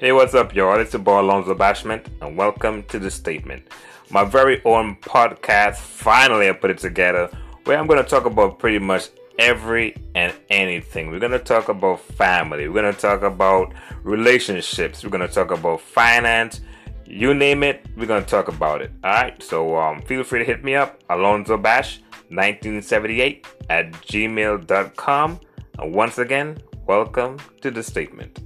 Hey, what's up, y'all? It's your boy Alonzo Bashment, and welcome to The Statement, my very own podcast. Finally, I put it together where I'm going to talk about pretty much every and anything. We're going to talk about family, we're going to talk about relationships, we're going to talk about finance. You name it, we're going to talk about it. All right, so um, feel free to hit me up, Alonzo Bash 1978 at gmail.com. And once again, welcome to The Statement.